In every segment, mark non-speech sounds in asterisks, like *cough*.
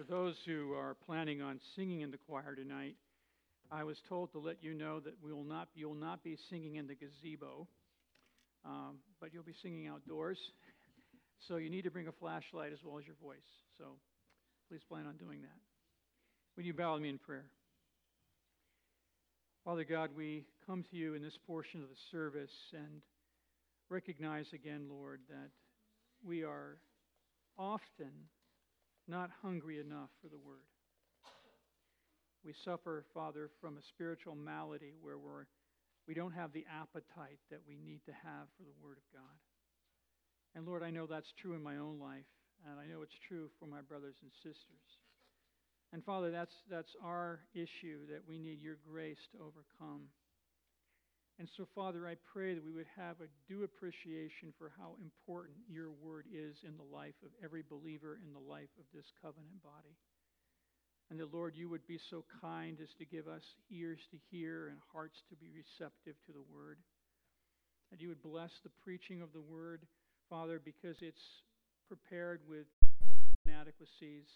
For those who are planning on singing in the choir tonight, I was told to let you know that we will not, you will not be singing in the gazebo, um, but you'll be singing outdoors. *laughs* So you need to bring a flashlight as well as your voice. So please plan on doing that. Would you bow with me in prayer? Father God, we come to you in this portion of the service and recognize again, Lord, that we are often not hungry enough for the Word. We suffer, Father, from a spiritual malady where we're, we don't have the appetite that we need to have for the Word of God. And Lord, I know that's true in my own life, and I know it's true for my brothers and sisters. And Father, that's, that's our issue that we need your grace to overcome. And so, Father, I pray that we would have a due appreciation for how important your word is in the life of every believer in the life of this covenant body. And that, Lord, you would be so kind as to give us ears to hear and hearts to be receptive to the word. That you would bless the preaching of the word Father, because it's prepared with inadequacies.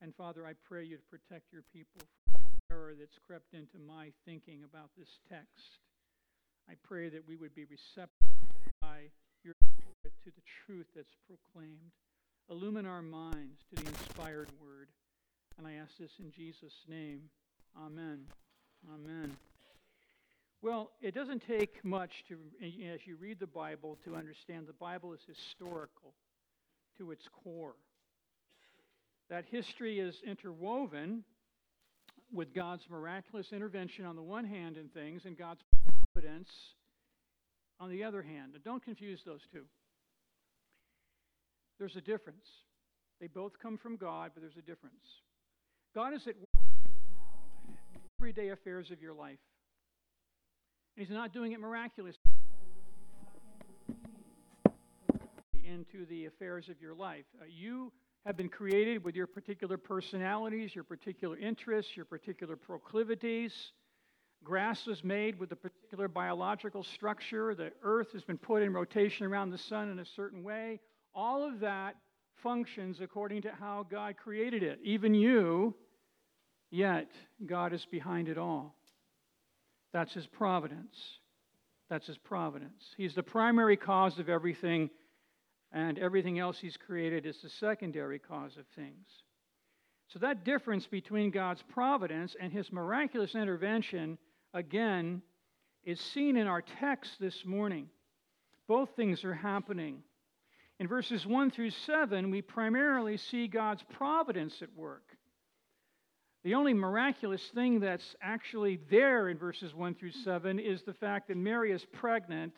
And Father, I pray you to protect your people from error that's crept into my thinking about this text. I pray that we would be receptive by your Spirit to the truth that's proclaimed. Illumine our minds to the inspired word. And I ask this in Jesus' name. Amen. Amen. Well, it doesn't take much to, as you read the Bible, to understand the Bible is historical to its core. That history is interwoven with God's miraculous intervention on the one hand in things and God's providence on the other hand. And don't confuse those two. There's a difference. They both come from God, but there's a difference. God is at work in everyday affairs of your life. And he's not doing it miraculously into the affairs of your life. Uh, you have been created with your particular personalities, your particular interests, your particular proclivities. Grass was made with a particular biological structure. The earth has been put in rotation around the sun in a certain way. All of that functions according to how God created it. Even you, yet God is behind it all. That's his providence. That's his providence. He's the primary cause of everything, and everything else he's created is the secondary cause of things. So, that difference between God's providence and his miraculous intervention, again, is seen in our text this morning. Both things are happening. In verses 1 through 7, we primarily see God's providence at work. The only miraculous thing that's actually there in verses 1 through 7 is the fact that Mary is pregnant,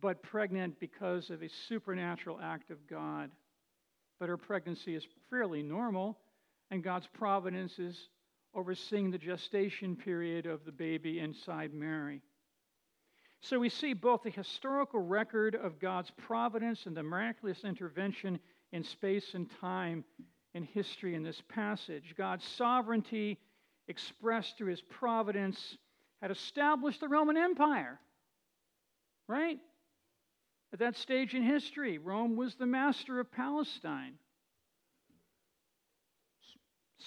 but pregnant because of a supernatural act of God. But her pregnancy is fairly normal, and God's providence is overseeing the gestation period of the baby inside Mary. So we see both the historical record of God's providence and the miraculous intervention in space and time in history in this passage. God's sovereignty, expressed through his providence, had established the Roman Empire. Right? At that stage in history, Rome was the master of Palestine.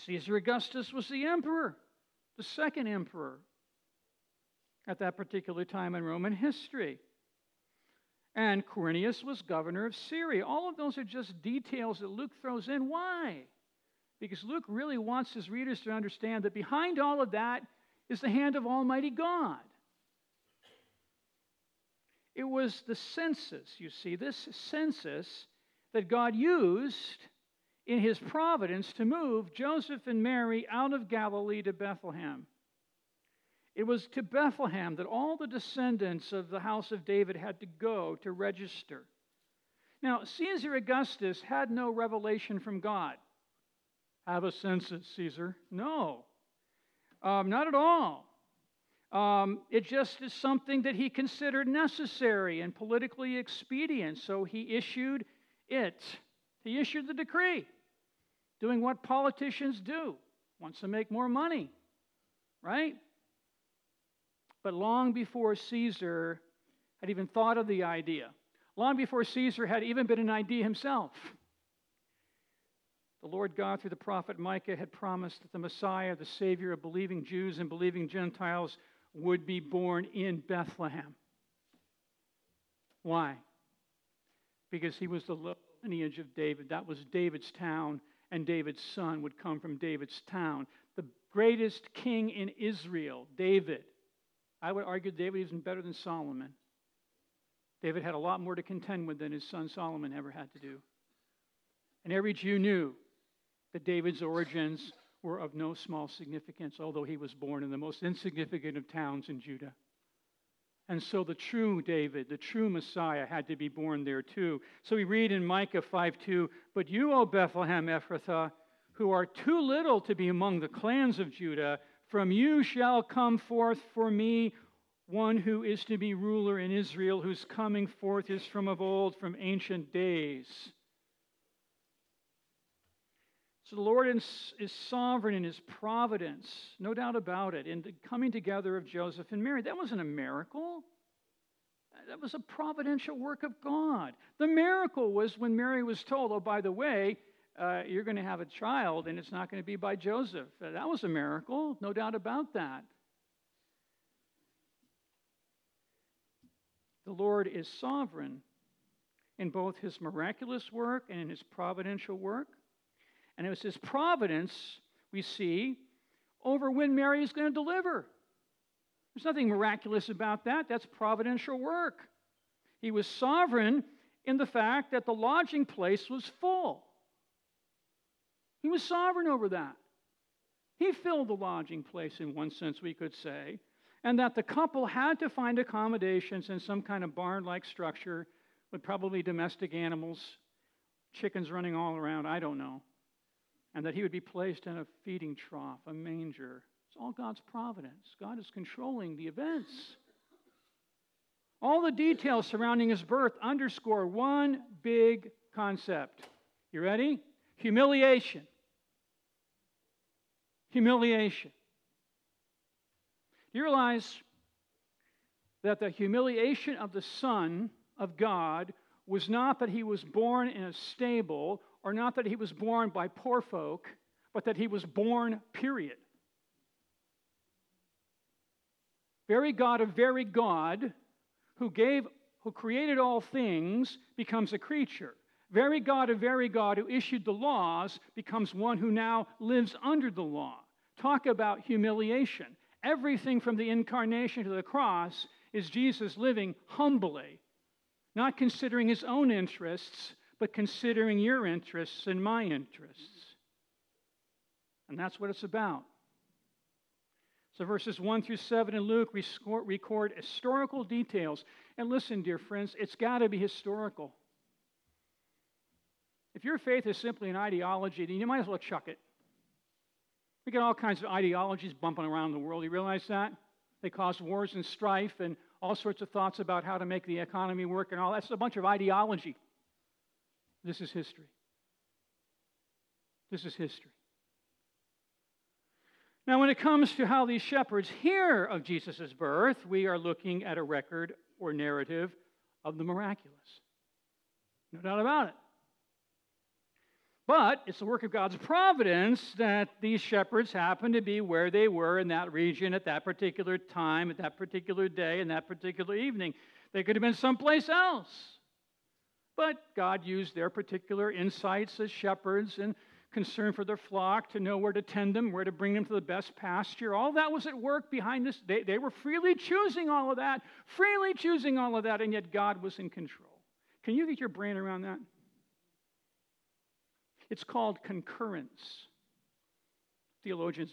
Caesar Augustus was the emperor, the second emperor at that particular time in Roman history and Quirinius was governor of Syria. All of those are just details that Luke throws in. Why? Because Luke really wants his readers to understand that behind all of that is the hand of Almighty God. It was the census, you see, this census that God used in his providence to move Joseph and Mary out of Galilee to Bethlehem. It was to Bethlehem that all the descendants of the house of David had to go to register. Now, Caesar Augustus had no revelation from God. Have a census, Caesar? No, um, not at all. Um, it just is something that he considered necessary and politically expedient, so he issued it. He issued the decree, doing what politicians do, wants to make more money, right? But long before Caesar had even thought of the idea, long before Caesar had even been an idea himself, The Lord God, through the prophet Micah, had promised that the Messiah, the Savior of believing Jews and believing Gentiles, would be born in Bethlehem. Why? Because he was the lineage of David. That was David's town, and David's son would come from David's town. The greatest king in Israel, David. I would argue David is even better than Solomon. David had a lot more to contend with than his son Solomon ever had to do. And every Jew knew that David's origins were of no small significance, although he was born in the most insignificant of towns in Judah. And so the true David, the true Messiah, had to be born there too. So we read in Micah 5 2, But you, O Bethlehem Ephrathah, who are too little to be among the clans of Judah, from you shall come forth for me one who is to be ruler in Israel, whose coming forth is from of old, from ancient days. So the Lord is, is, sovereign in his providence, no doubt about it, in the coming together of Joseph and Mary. That wasn't a miracle. That was a providential work of God. The miracle was when Mary was told, oh, by the way, uh, you're going to have a child and it's not going to be by Joseph. That was a miracle, no doubt about that. The Lord is sovereign in both his miraculous work and in his providential work. And it was his providence, we see, over when Mary is going to deliver. There's nothing miraculous about that. That's providential work. He was sovereign in the fact that the lodging place was full. He was sovereign over that. He filled the lodging place, in one sense, we could say, and that the couple had to find accommodations in some kind of barn like structure with probably domestic animals, chickens running all around, I don't know and that he would be placed in a feeding trough, a manger. It's all God's providence. God is controlling the events. All the details surrounding his birth underscore one big concept. You ready? Humiliation. Humiliation. Do you realize that the humiliation of the Son of God was not that he was born in a stable or not that he was born by poor folk, but that he was born, period. Very God of very God, who gave, who created all things, becomes a creature. Very God of very God, who issued the laws, becomes one who now lives under the law. Talk about humiliation. Everything from the incarnation to the cross is Jesus living humbly, not considering his own interests, but considering your interests and my interests. And that's what it's about. So, verses 1 through 7 in Luke record historical details. And listen, dear friends, it's got to be historical. If your faith is simply an ideology, then you might as well chuck it. We got all kinds of ideologies bumping around the world. You realize that? They cause wars and strife and all sorts of thoughts about how to make the economy work and all. That's a bunch of ideology. This is history. This is history. Now, when it comes to how these shepherds hear of Jesus' birth, we are looking at a record or narrative of the miraculous. No doubt about it. But it's the work of God's providence that these shepherds happen to be where they were in that region at that particular time, at that particular day, in that particular evening. They could have been someplace else. But God used their particular insights as shepherds and concern for their flock to know where to tend them, where to bring them to the best pasture. All that was at work behind this. They, they were freely choosing all of that, freely choosing all of that, and yet God was in control. Can you get your brain around that? It's called concurrence. Theologians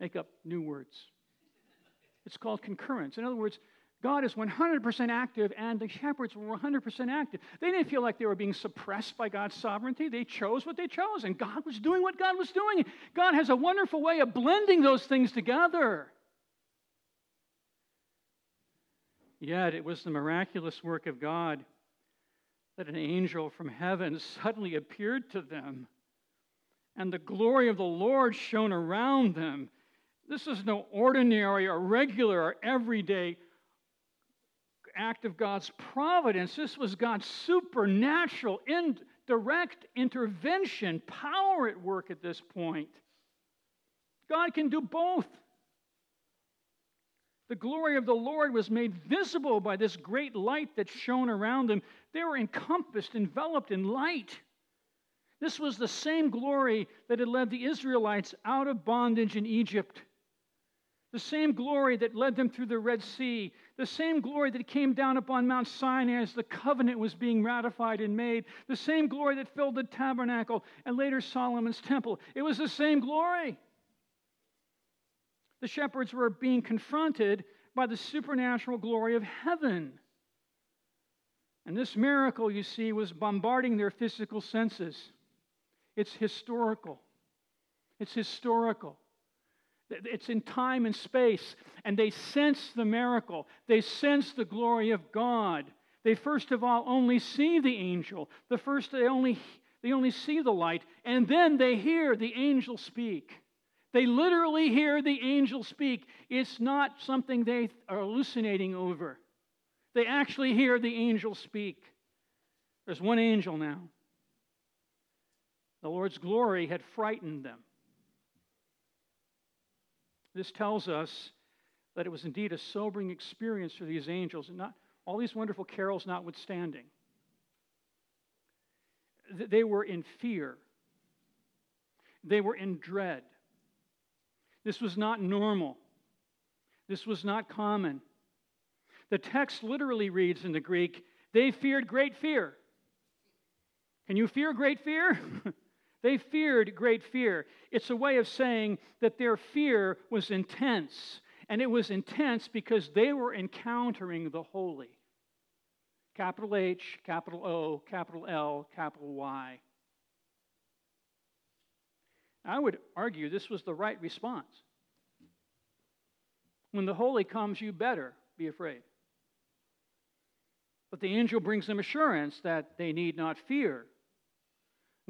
make up new words. It's called concurrence. In other words, God is 100% active, and the shepherds were 100% active. They didn't feel like they were being suppressed by God's sovereignty. They chose what they chose, and God was doing what God was doing. God has a wonderful way of blending those things together. Yet it was the miraculous work of God that an angel from heaven suddenly appeared to them, and the glory of the Lord shone around them. This is no ordinary or regular or everyday act of God's providence. This was God's supernatual direct intervention, power at work at this point. God can do both. The glory of the Lord was made visible by this great light that shone around them. They were encompassed, enveloped in light. This was the same glory that had led the Israelites out of bondage in Egypt. The same glory that led them through the Red Sea. The same glory that came down upon Mount Sinai as the covenant was being ratified and made. The same glory that filled the tabernacle and later Solomon's temple. It was the same glory the shepherds were being confronted by the supernatural glory of heaven. And this miracle, you see, was bombarding their physical senses. It's historical. It's historical. It's in time and space, and they sense the miracle. They sense the glory of God. They first of all only see the angel. The first they only they only see the light, and then they hear the angel speak. They literally hear the angel speak. It's not something they are hallucinating over. They actually hear the angel speak. There's one angel now. The Lord's glory had frightened them. This tells us that it was indeed a sobering experience for these angels, and not all these wonderful carols notwithstanding. They were in fear. They were in dread. This was not normal. This was not common. The text literally reads in the Greek, they feared great fear. Can you fear great fear? *laughs* they feared great fear. It's a way of saying that their fear was intense. And it was intense because they were encountering the holy. Capital H, capital O, capital L, capital Y. I would argue this was the right response. When the holy comes, you better be afraid. But the angel brings them assurance that they need not fear.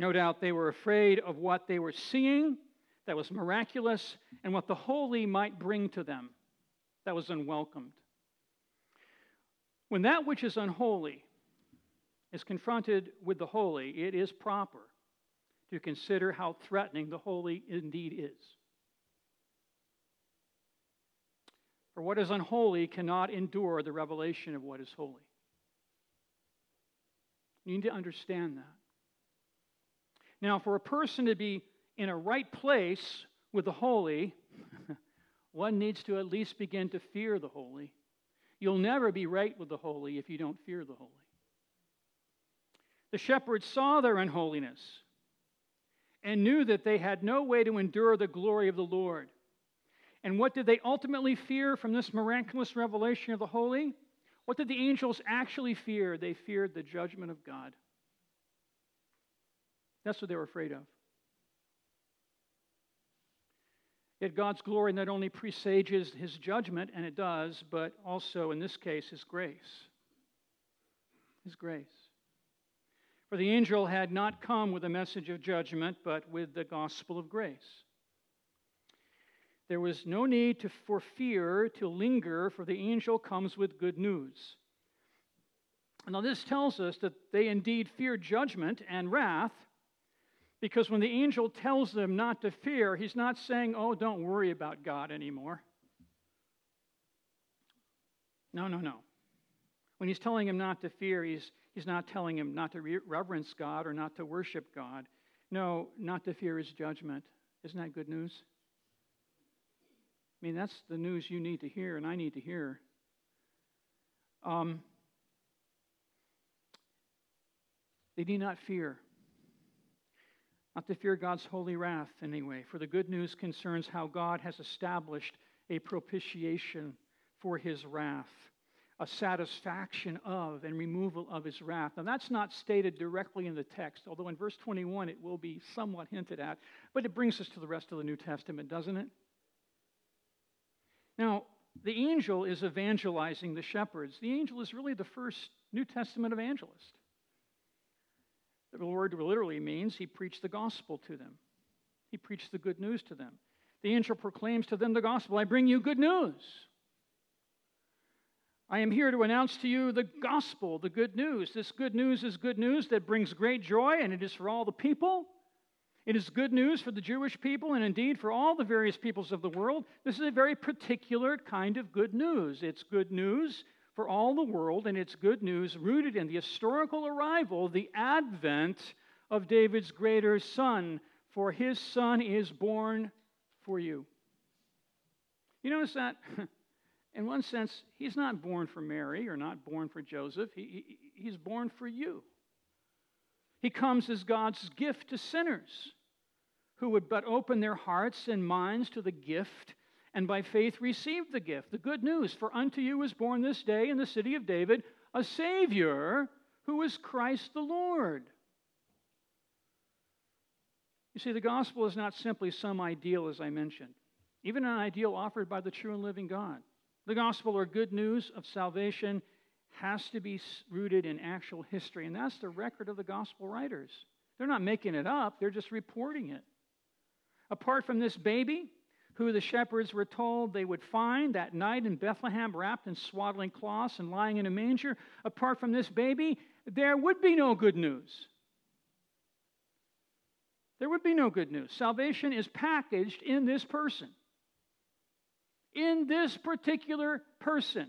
No doubt they were afraid of what they were seeing that was miraculous and what the holy might bring to them that was unwelcomed. When that which is unholy is confronted with the holy, it is proper to consider how threatening the holy indeed is. For what is unholy cannot endure the revelation of what is holy. You need to understand that. Now, for a person to be in a right place with the holy, *laughs* one needs to at least begin to fear the holy. You'll never be right with the holy if you don't fear the holy. The shepherds saw their unholiness and knew that they had no way to endure the glory of the Lord. And what did they ultimately fear from this miraculous revelation of the holy? What did the angels actually fear? They feared the judgment of God. That's what they were afraid of. Yet God's glory not only presages his judgment, and it does, but also, in this case, his grace. His grace. For the angel had not come with a message of judgment, but with the gospel of grace. There was no need to, for fear to linger, for the angel comes with good news. Now, this tells us that they indeed feared judgment and wrath, because when the angel tells them not to fear, he's not saying, Oh, don't worry about God anymore. No, no, no. When he's telling him not to fear, he's He's not telling him not to reverence God or not to worship God. No, not to fear his judgment. Isn't that good news? I mean, that's the news you need to hear and I need to hear. Um, they need not fear. Not to fear God's holy wrath, anyway, for the good news concerns how God has established a propitiation for his wrath a satisfaction of and removal of his wrath. Now, that's not stated directly in the text, although in verse 21 it will be somewhat hinted at, but it brings us to the rest of the New Testament, doesn't it? Now, the angel is evangelizing the shepherds. The angel is really the first New Testament evangelist. The word literally means he preached the gospel to them, he preached the good news to them. The angel proclaims to them the gospel I bring you good news. I am here to announce to you the gospel, the good news. This good news is good news that brings great joy, and it is for all the people. It is good news for the Jewish people and indeed for all the various peoples of the world. This is a very particular kind of good news. It's good news for all the world, and it's good news rooted in the historical arrival, the advent of David's greater son. For his son is born for you. You notice that? *laughs* In one sense, he's not born for Mary or not born for Joseph, he, he, he's born for you. He comes as God's gift to sinners who would but open their hearts and minds to the gift and by faith received the gift. The good news for unto you is born this day in the city of David a Savior who is Christ the Lord. You see, the gospel is not simply some ideal, as I mentioned, even an ideal offered by the true and living God. The gospel or good news of salvation has to be rooted in actual history. And that's the record of the gospel writers. They're not making it up, they're just reporting it. Apart from this baby, who the shepherds were told they would find that night in Bethlehem, wrapped in swaddling cloths and lying in a manger, apart from this baby, there would be no good news. There would be no good news. Salvation is packaged in this person. In this particular person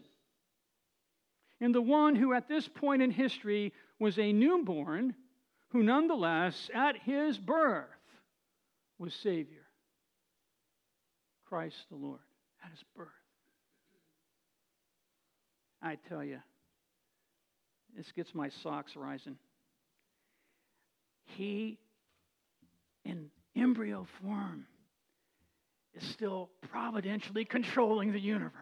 in the one who at this point in history was a newborn, who nonetheless at his birth was Savior. Christ the Lord at his birth. I tell you, this gets my socks rising. He, in embryo form, is still providentially controlling the universe.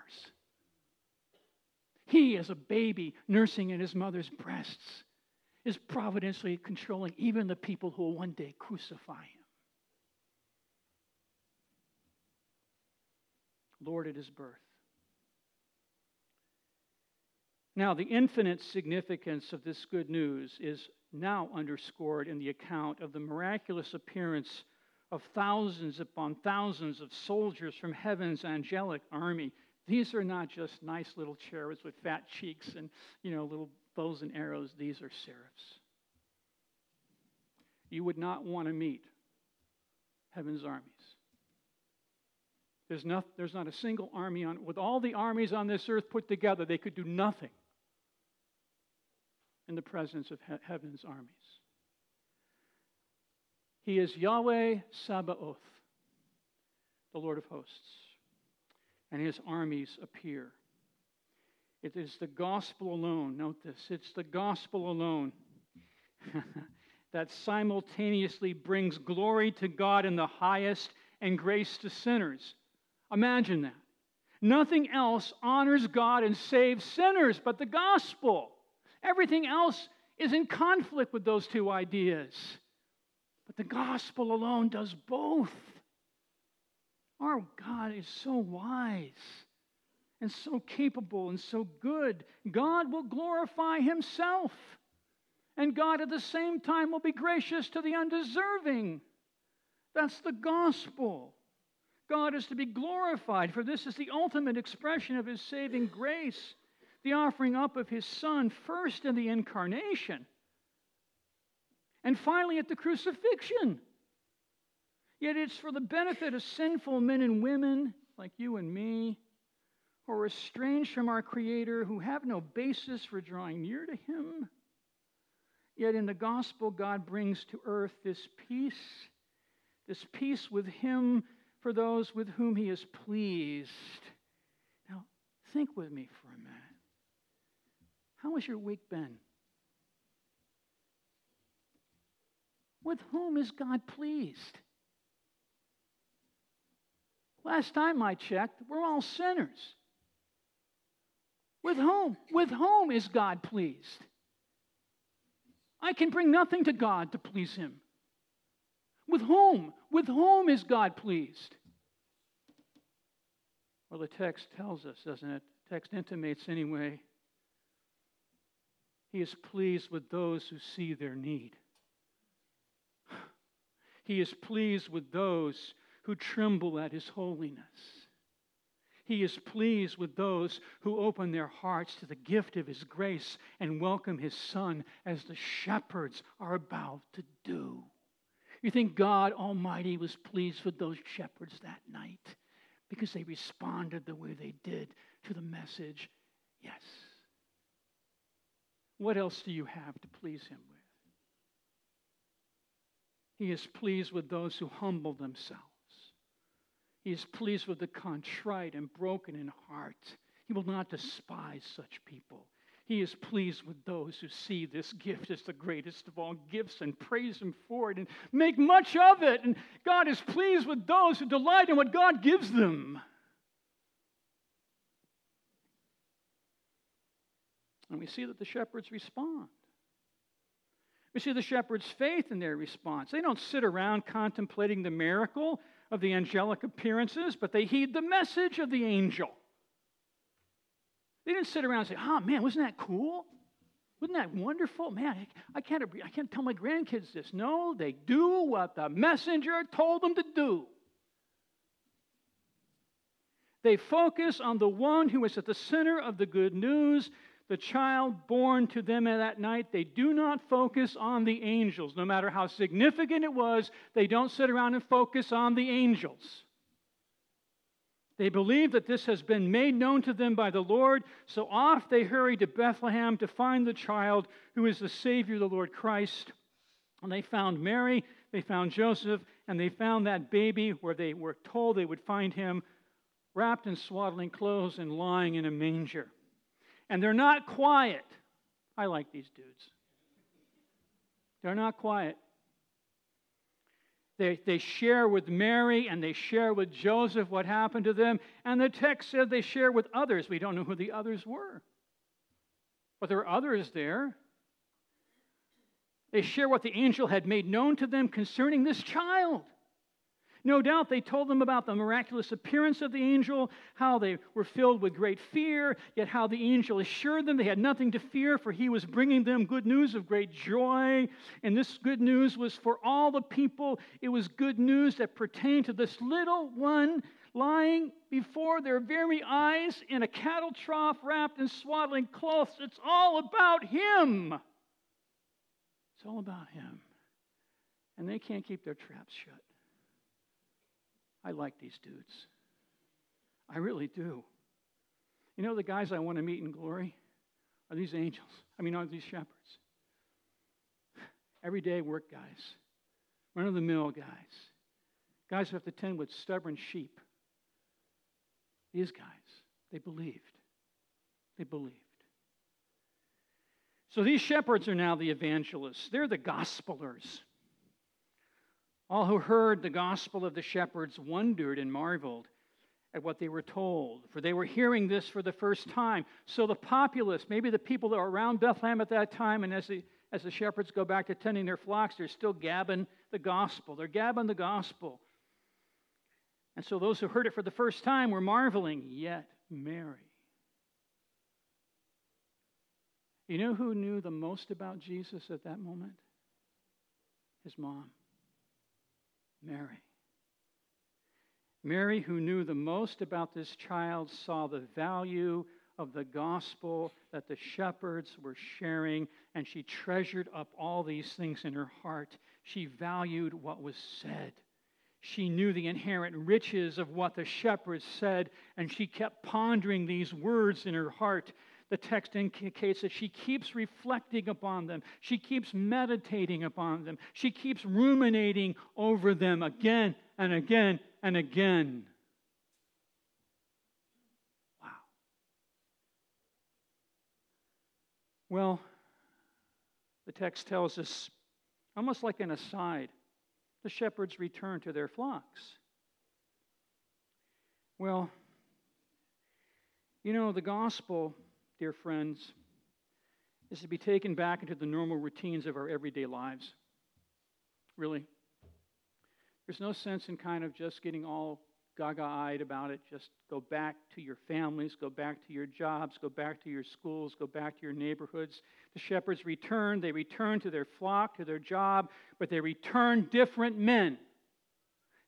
He, as a baby nursing in his mother's breasts, is providentially controlling even the people who will one day crucify him. Lord at his birth. Now, the infinite significance of this good news is now underscored in the account of the miraculous appearance of thousands upon thousands of soldiers from heaven's angelic army these are not just nice little cherubs with fat cheeks and, you know, little bows and arrows. These are seraphs. You would not want to meet heaven's armies. There's not, there's not a single army on, with all the armies on this earth put together, they could do nothing in the presence of he- heaven's armies. He is Yahweh Sabaoth, the Lord of hosts and his armies appear. It is the gospel alone, note this, it's the gospel alone *laughs* that simultaneously brings glory to God in the highest and grace to sinners. Imagine that. Nothing else honors God and saves sinners but the gospel. Everything else is in conflict with those two ideas. But the gospel alone does both. Our God is so wise and so capable and so good. God will glorify Himself. And God at the same time will be gracious to the undeserving. That's the gospel. God is to be glorified, for this is the ultimate expression of His saving grace, the offering up of His Son, first in the incarnation, and finally at the crucifixion. Yet it's for the benefit of sinful men and women like you and me who are estranged from our Creator, who have no basis for drawing near to Him. Yet in the gospel, God brings to earth this peace, this peace with Him for those with whom He is pleased. Now, think with me for a minute. How has your week been? With whom is God pleased? Last time I checked, we're all sinners. With whom? With whom is God pleased? I can bring nothing to God to please Him. With whom? With whom is God pleased? Well, the text tells us, doesn't it? The text intimates anyway. He is pleased with those who see their need. He is pleased with those who tremble at his holiness. He is pleased with those who open their hearts to the gift of His grace and welcome His Son as the shepherds are about to do. You think God Almighty was pleased with those shepherds that night because they responded the way they did to the message? Yes. What else do you have to please Him with? He is pleased with those who humble themselves. He is pleased with the contrite and broken in heart. He will not despise such people. He is pleased with those who see this gift as the greatest of all gifts and praise Him for it and make much of it. And God is pleased with those who delight in what God gives them. And we see that the shepherds respond. We see the shepherds' faith in their response. They don't sit around contemplating the miracle of the angelic appearances, but they heed the message of the angel. They didn't sit around and say, oh man, wasn't that cool? Wasn't that wonderful? Man, I can't, I can't tell my grandkids this. No, they do what the messenger told them to do. They focus on the one who is at the center of the good news the child born to them that night, they do not focus on the angels. No matter how significant it was, they don't sit around and focus on the angels. They believe that this has been made known to them by the Lord, so off they hurry to Bethlehem to find the child who is the Savior, the Lord Christ. And they found Mary, they found Joseph, and they found that baby where they were told they would find him wrapped in swaddling clothes and lying in a manger and they're not quiet. I like these dudes. They're not quiet. They, they share with Mary and they share with Joseph what happened to them. And the text said they share with others. We don't know who the others were. But there were others there. They share what the angel had made known to them concerning this child. No doubt they told them about the miraculous appearance of the angel, how they were filled with great fear, yet how the angel assured them they had nothing to fear, for he was bringing them good news of great joy. And this good news was for all the people. It was good news that pertained to this little one lying before their very eyes in a cattle trough wrapped in swaddling cloths. It's all about him. It's all about him. And they can't keep their traps shut. I like these dudes. I really do. You know, the guys I want to meet in glory are these angels. *laughs* I mean, are these shepherds. *sighs* Everyday work guys, run of the mill guys, guys who have to tend with stubborn sheep. These guys, they believed. They believed. So these shepherds are now the evangelists, they're the gospelers. All who heard the gospel of the shepherds wondered and marveled at what they were told, for they were hearing this for the first time. So the populace, maybe the people that were around Bethlehem at that time, and as the, as the shepherds go back to tending their flocks, they're still gabbing the gospel. They're gabbing the gospel. And so those who heard it for the first time were marveling, yet Mary. You know who knew the most about Jesus at that moment? His mom. Mary. Mary, who knew the most about this child, saw the value of the gospel that the shepherds were sharing, and she treasured up all these things in her heart. She valued what was said. She knew the inherent riches of what the shepherds said, and she kept pondering these words in her heart the text indicates that she keeps reflecting upon them. She keeps meditating upon them. She keeps ruminating over them again and again and again. Wow. Well, the text tells us, almost like an aside, the shepherds return to their flocks. Well, you know, the gospel dear friends, is to be taken back into the normal routines of our everyday lives. Really. There's no sense in kind of just getting all gaga eyed about it. Just go back to your families, go back to your jobs, go back to your schools, go back to your neighborhoods. The shepherds return. They return to their flock, to their job, but they return different men.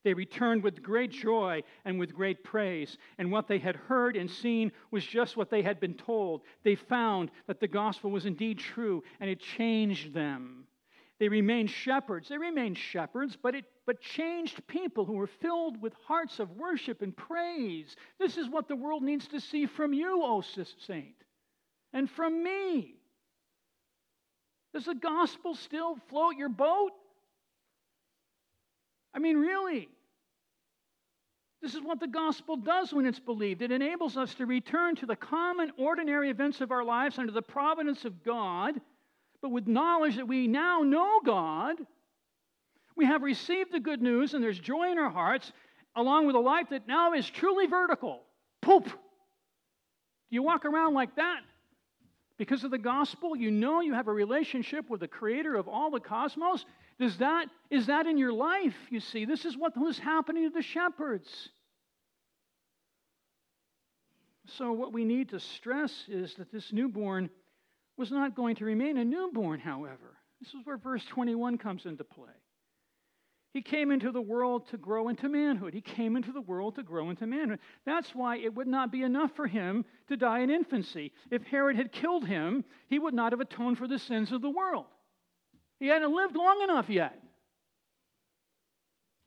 They returned with great joy and with great praise. And what they had heard and seen was just what they had been told. They found that the gospel was indeed true, and it changed them. They remained shepherds. They remained shepherds, but it but changed people who were filled with hearts of worship and praise. This is what the world needs to see from you, O saint, and from me. Does the gospel still float your boat? I mean, really. This is what the gospel does when it's believed. It enables us to return to the common, ordinary events of our lives under the providence of God, but with knowledge that we now know God. We have received the good news, and there's joy in our hearts, along with a life that now is truly vertical. Poop. Do you walk around like that? Because of the gospel, you know you have a relationship with the creator of all the cosmos, does that, is that in your life? You see, this is what was happening to the shepherds. So, what we need to stress is that this newborn was not going to remain a newborn, however. This is where verse 21 comes into play. He came into the world to grow into manhood. He came into the world to grow into manhood. That's why it would not be enough for him to die in infancy. If Herod had killed him, he would not have atoned for the sins of the world. He hadn't lived long enough yet.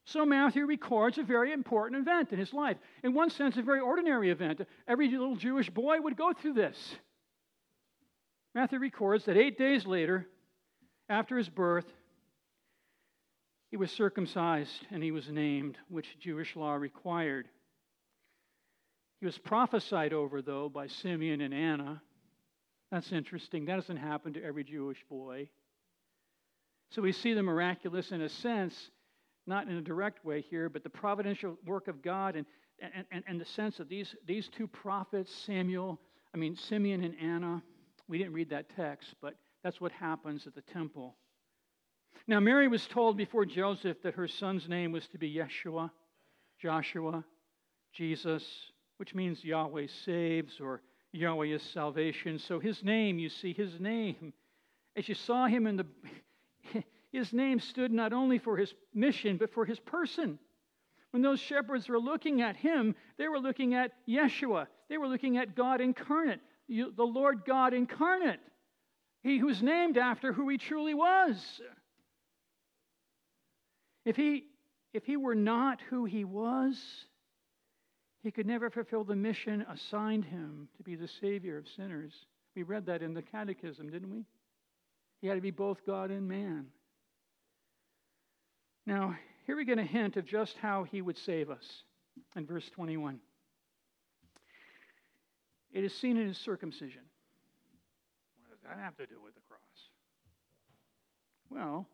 So Matthew records a very important event in his life. In one sense, a very ordinary event. Every little Jewish boy would go through this. Matthew records that eight days later, after his birth, he was circumcised and he was named, which Jewish law required. He was prophesied over, though, by Simeon and Anna. That's interesting. That doesn't happen to every Jewish boy. So we see the miraculous in a sense, not in a direct way here, but the providential work of God and, and, and, the sense of these, these two prophets, Samuel, I mean, Simeon and Anna. We didn't read that text, but that's what happens at the temple. Now, Mary was told before Joseph that her son's name was to be Yeshua, Joshua, Jesus, which means Yahweh saves or Yahweh is salvation. So his name, you see, his name, as you saw him in the his name stood not only for his mission, but for his person. When those shepherds were looking at him, they were looking at Yeshua. They were looking at God incarnate, the Lord God incarnate. He who was named after who he truly was. If he, if he were not who he was, he could never fulfill the mission assigned him to be the Savior of sinners. We read that in the Catechism, didn't we? He had to be both God and man. Now, here we get a hint of just how he would save us in verse 21. It is seen in his circumcision. What does that have to do with the cross? Well,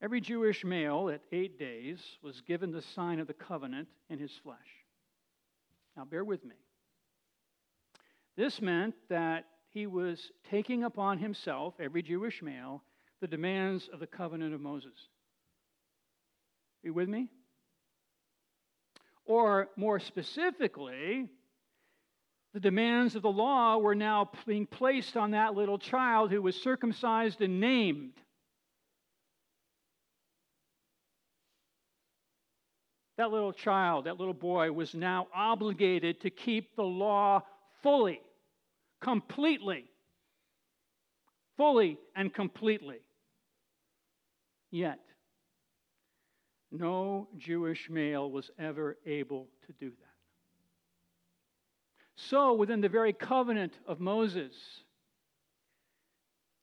every Jewish male at eight days was given the sign of the covenant in his flesh. Now, bear with me. This meant that he was taking upon himself, every Jewish male, the demands of the covenant of Moses. Are you with me? Or more specifically, the demands of the law were now being placed on that little child who was circumcised and named. That little child, that little boy, was now obligated to keep the law fully completely. Fully and completely. Yet, no Jewish male was ever able to do that. So, within the very covenant of Moses,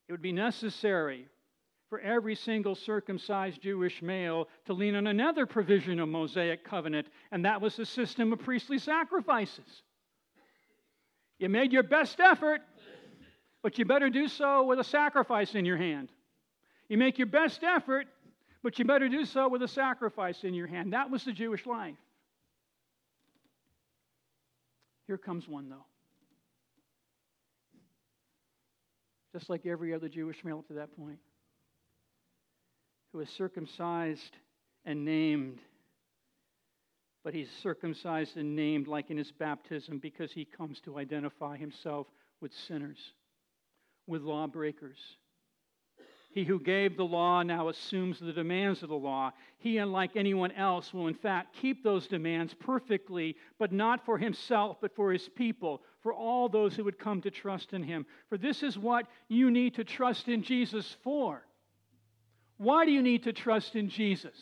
it would be necessary for every single circumcised Jewish male to lean on another provision of Mosaic covenant, and that was the system of priestly sacrifices. You made your best effort, but you better do so with a sacrifice in your hand. You make your best effort, but you better do so with a sacrifice in your hand. That was the Jewish life. Here comes one, though. Just like every other Jewish male up to that point, who was circumcised and named but he's circumcised and named like in his baptism because he comes to identify himself with sinners, with lawbreakers, He who gave the law now assumes the demands of the law. He, unlike anyone else, will in fact keep those demands perfectly, but not for himself, but for his people, for all those who would come to trust in him. For this is what you need to trust in Jesus for. Why do you need to trust in Jesus?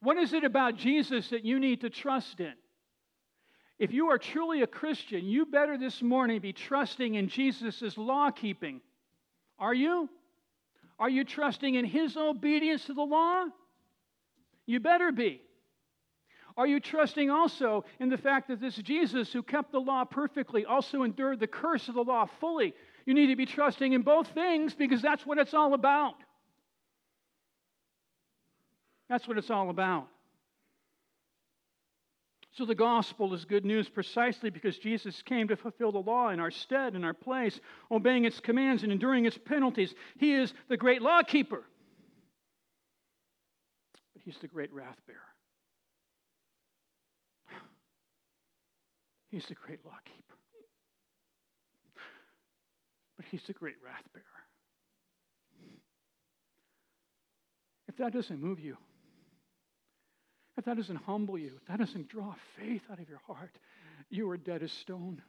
What is it about Jesus that you need to trust in? If you are truly a Christian, you better this morning be trusting in Jesus' law keeping. Are you? Are you trusting in his obedience to the law? You better be. Are you trusting also in the fact that this Jesus who kept the law perfectly also endured the curse of the law fully? You need to be trusting in both things because that's what it's all about. That's what it's all about. So the gospel is good news precisely because Jesus came to fulfill the law in our stead, in our place, obeying its commands and enduring its penalties. He is the great law keeper. But he's the great wrath bearer. He's the great law keeper. But he's the great wrath bearer. If that doesn't move you, if that doesn't humble you, if that doesn't draw faith out of your heart, you are dead as stone.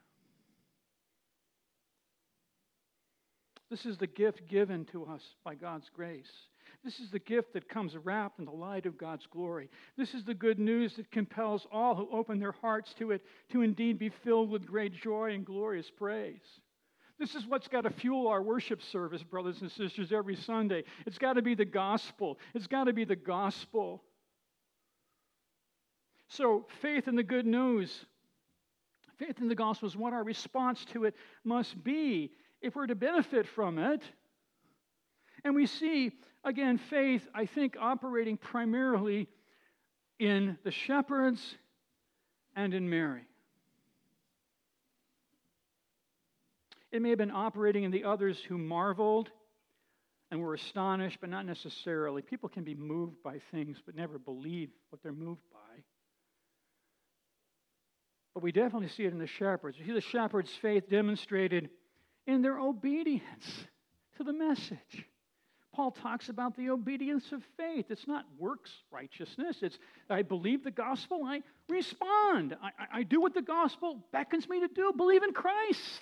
This is the gift given to us by God's grace. This is the gift that comes wrapped in the light of God's glory. This is the good news that compels all who open their hearts to it to indeed be filled with great joy and glorious praise. This is what's got to fuel our worship service, brothers and sisters, every Sunday. It's got to be the gospel. It's got to be the gospel. So, faith in the good news, faith in the gospel is what our response to it must be if we're to benefit from it. And we see, again, faith, I think, operating primarily in the shepherds and in Mary. It may have been operating in the others who marveled and were astonished, but not necessarily. People can be moved by things, but never believe what they're moved by. But we definitely see it in the shepherds. We see the shepherds' faith demonstrated in their obedience to the message. Paul talks about the obedience of faith. It's not works righteousness. It's I believe the gospel, I respond. I, I do what the gospel beckons me to do. Believe in Christ.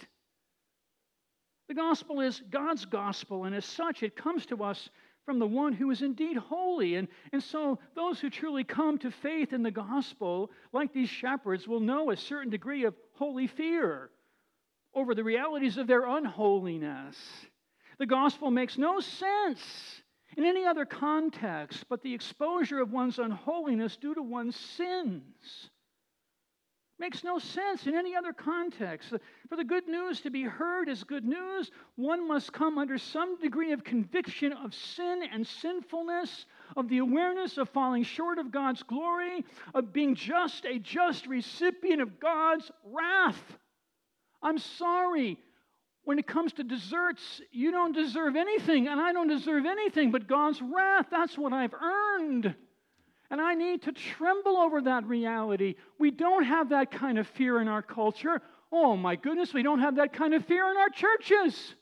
The gospel is God's gospel, and as such, it comes to us from the one who is indeed holy. And, and so, those who truly come to faith in the gospel, like these shepherds, will know a certain degree of holy fear over the realities of their unholiness. The gospel makes no sense in any other context but the exposure of one's unholiness due to one's sins. Makes no sense in any other context. For the good news to be heard as good news, one must come under some degree of conviction of sin and sinfulness, of the awareness of falling short of God's glory, of being just a just recipient of God's wrath. I'm sorry. When it comes to deserts, you don't deserve anything, and I don't deserve anything but God's wrath. That's what I've earned. And I need to tremble over that reality. We don't have that kind of fear in our culture. Oh my goodness, we don't have that kind of fear in our churches.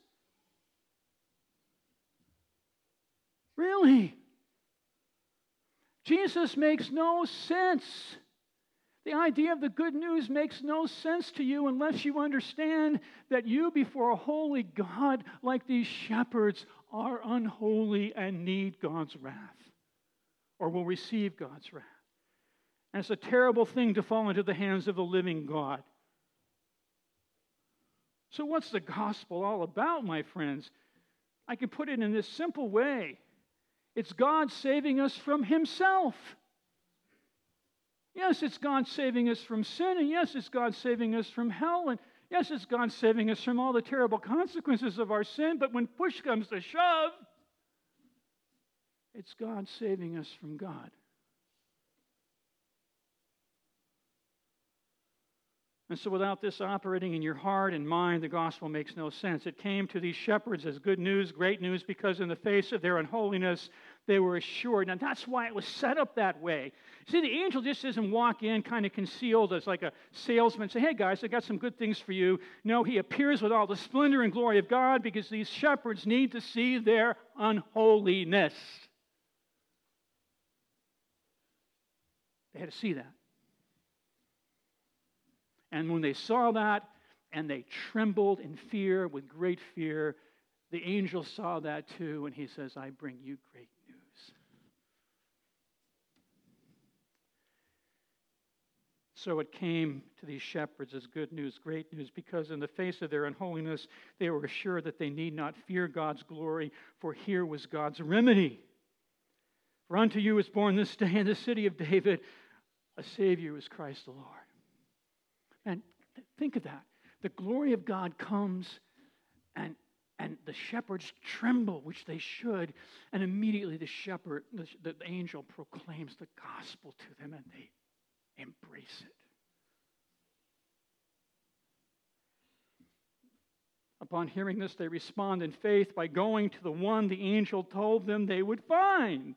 Really? Jesus makes no sense. The idea of the good news makes no sense to you unless you understand that you, before a holy God like these shepherds, are unholy and need God's wrath or will receive God's wrath. And it's a terrible thing to fall into the hands of the living God. So, what's the gospel all about, my friends? I can put it in this simple way it's God saving us from Himself. Yes, it's God saving us from sin, and yes, it's God saving us from hell, and yes, it's God saving us from all the terrible consequences of our sin, but when push comes to shove, it's God saving us from God. And so, without this operating in your heart and mind, the gospel makes no sense. It came to these shepherds as good news, great news, because in the face of their unholiness, they were assured. And that's why it was set up that way. See, the angel just doesn't walk in kind of concealed as like a salesman, say, hey guys, I got some good things for you. No, he appears with all the splendor and glory of God because these shepherds need to see their unholiness. They had to see that. And when they saw that, and they trembled in fear with great fear, the angel saw that too, and he says, I bring you great news. So it came to these shepherds as good news, great news, because in the face of their unholiness, they were assured that they need not fear God's glory, for here was God's remedy. For unto you is born this day in the city of David a Savior is Christ the Lord. And think of that. The glory of God comes, and, and the shepherds tremble, which they should, and immediately the shepherd, the, the angel proclaims the gospel to them, and they embrace it. Upon hearing this, they respond in faith by going to the one the angel told them they would find.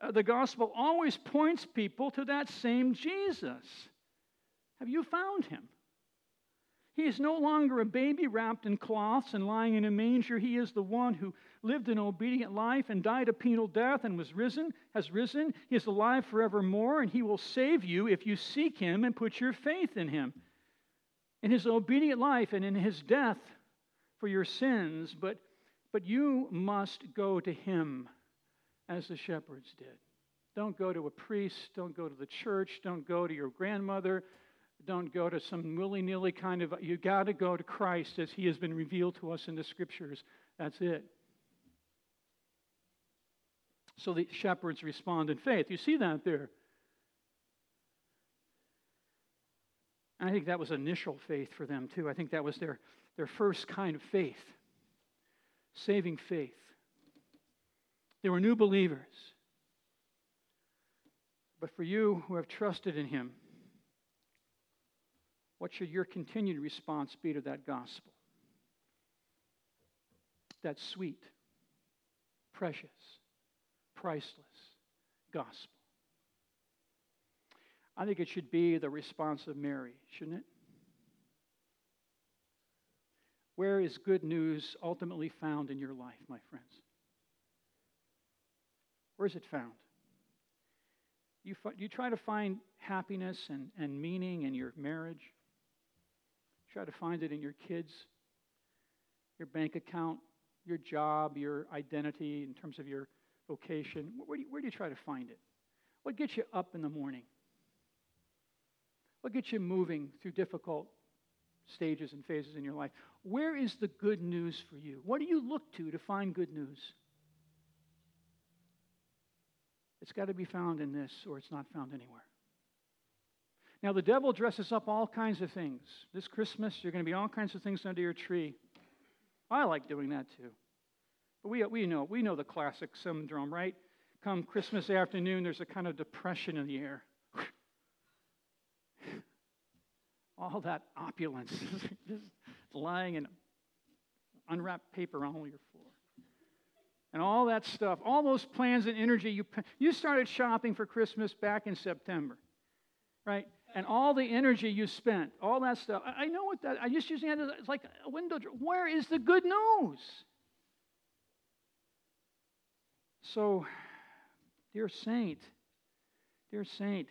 Uh, the gospel always points people to that same Jesus. Have you found him? He is no longer a baby wrapped in cloths and lying in a manger. He is the one who lived an obedient life and died a penal death and was risen, has risen. He is alive forevermore, and he will save you if you seek him and put your faith in him. In his obedient life and in his death for your sins, but, but you must go to him as the shepherds did. Don't go to a priest. Don't go to the church. Don't go to your grandmother. Don't go to some willy nilly kind of. You got to go to Christ as he has been revealed to us in the scriptures. That's it. So the shepherds respond in faith. You see that there. I think that was initial faith for them, too. I think that was their, their first kind of faith saving faith. They were new believers. But for you who have trusted in Him, what should your continued response be to that gospel? That sweet, precious, priceless gospel. I think it should be the response of Mary, shouldn't it? Where is good news ultimately found in your life, my friends? Where is it found? You, you try to find happiness and, and meaning in your marriage. Try to find it in your kids, your bank account, your job, your identity in terms of your vocation. Where do, you, where do you try to find it? What gets you up in the morning? What gets you moving through difficult stages and phases in your life? Where is the good news for you? What do you look to to find good news? It's got to be found in this, or it's not found anywhere. Now, the devil dresses up all kinds of things. This Christmas, you're going to be all kinds of things under your tree. I like doing that too. But we, we, know, we know the classic syndrome, right? Come Christmas afternoon, there's a kind of depression in the air. *laughs* all that opulence *laughs* just lying in unwrapped paper on all your and all that stuff, all those plans and energy. You, you started shopping for Christmas back in September, right? And all the energy you spent, all that stuff. I, I know what that, I just using it as like a window. Where is the good news? So, dear saint, dear saint,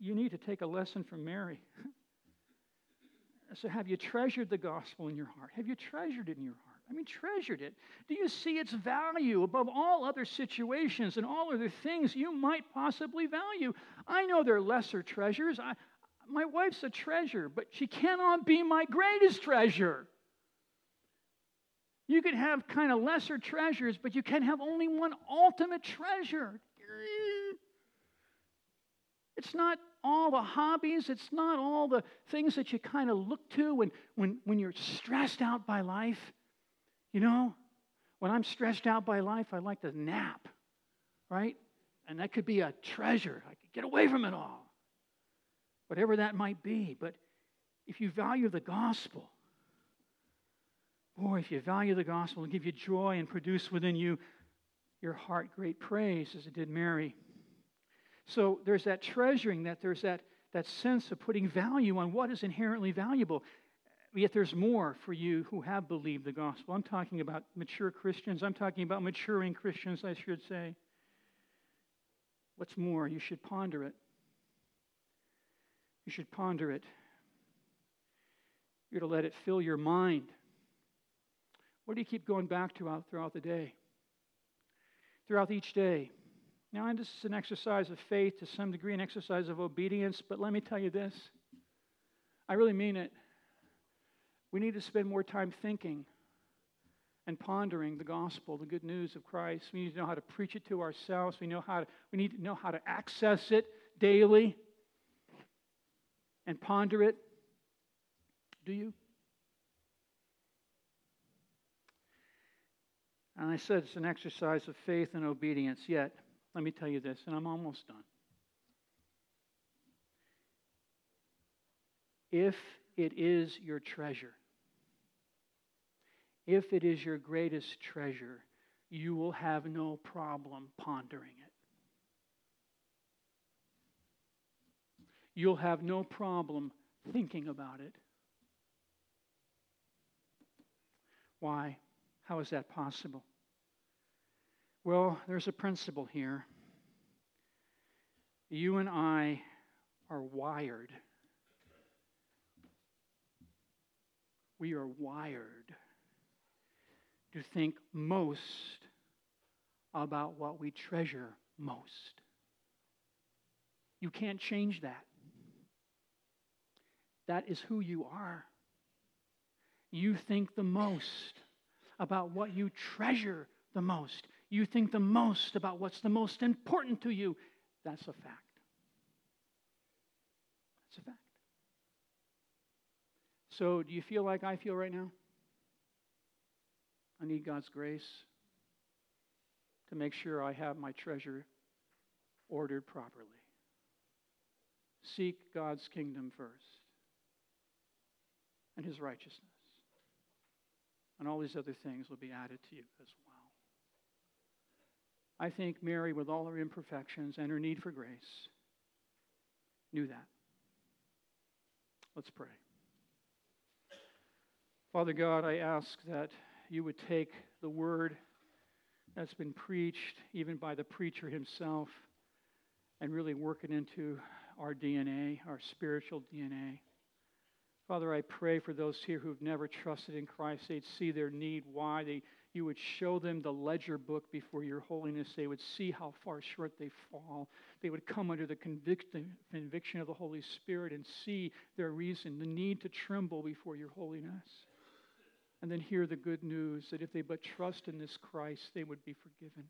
you need to take a lesson from Mary. *laughs* so, have you treasured the gospel in your heart? Have you treasured it in your heart? I mean, treasured it. Do you see its value above all other situations and all other things you might possibly value? I know there are lesser treasures. I, my wife's a treasure, but she cannot be my greatest treasure. You can have kind of lesser treasures, but you can have only one ultimate treasure. It's not all the hobbies, it's not all the things that you kind of look to when, when, when you're stressed out by life. You know, when I'm stressed out by life, I like to nap, right? And that could be a treasure. I could get away from it all, whatever that might be. But if you value the gospel, boy, if you value the gospel and give you joy and produce within you your heart great praise, as it did Mary. So there's that treasuring, that there's that, that sense of putting value on what is inherently valuable. Yet there's more for you who have believed the gospel. I'm talking about mature Christians. I'm talking about maturing Christians, I should say. What's more, you should ponder it. You should ponder it. You're to let it fill your mind. What do you keep going back to throughout the day? Throughout each day. Now, and this is an exercise of faith to some degree, an exercise of obedience, but let me tell you this. I really mean it. We need to spend more time thinking and pondering the gospel, the good news of Christ. We need to know how to preach it to ourselves. We, know how to, we need to know how to access it daily and ponder it. Do you? And I said it's an exercise of faith and obedience, yet, let me tell you this, and I'm almost done. If it is your treasure, if it is your greatest treasure, you will have no problem pondering it. You'll have no problem thinking about it. Why? How is that possible? Well, there's a principle here. You and I are wired. We are wired to think most about what we treasure most. You can't change that. That is who you are. You think the most about what you treasure the most. You think the most about what's the most important to you. That's a fact. That's a fact. So, do you feel like I feel right now? I need God's grace to make sure I have my treasure ordered properly. Seek God's kingdom first and his righteousness. And all these other things will be added to you as well. I think Mary, with all her imperfections and her need for grace, knew that. Let's pray. Father God, I ask that you would take the word that's been preached, even by the preacher himself, and really work it into our DNA, our spiritual DNA. Father, I pray for those here who've never trusted in Christ. They'd see their need, why. They, you would show them the ledger book before your holiness. They would see how far short they fall. They would come under the conviction of the Holy Spirit and see their reason, the need to tremble before your holiness. And then hear the good news that if they but trust in this Christ, they would be forgiven,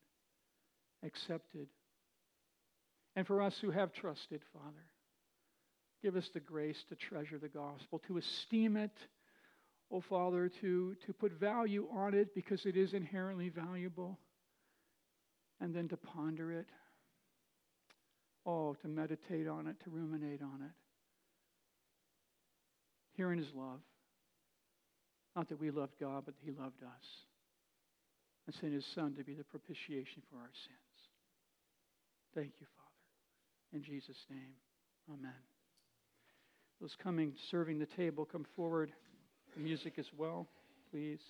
accepted. And for us who have trusted, Father, Give us the grace to treasure the gospel, to esteem it, oh Father, to, to put value on it because it is inherently valuable, and then to ponder it. Oh, to meditate on it, to ruminate on it. Hearing his love. Not that we loved God, but he loved us. And sent his Son to be the propitiation for our sins. Thank you, Father. In Jesus' name, amen. Those coming, serving the table, come forward. The music as well, please.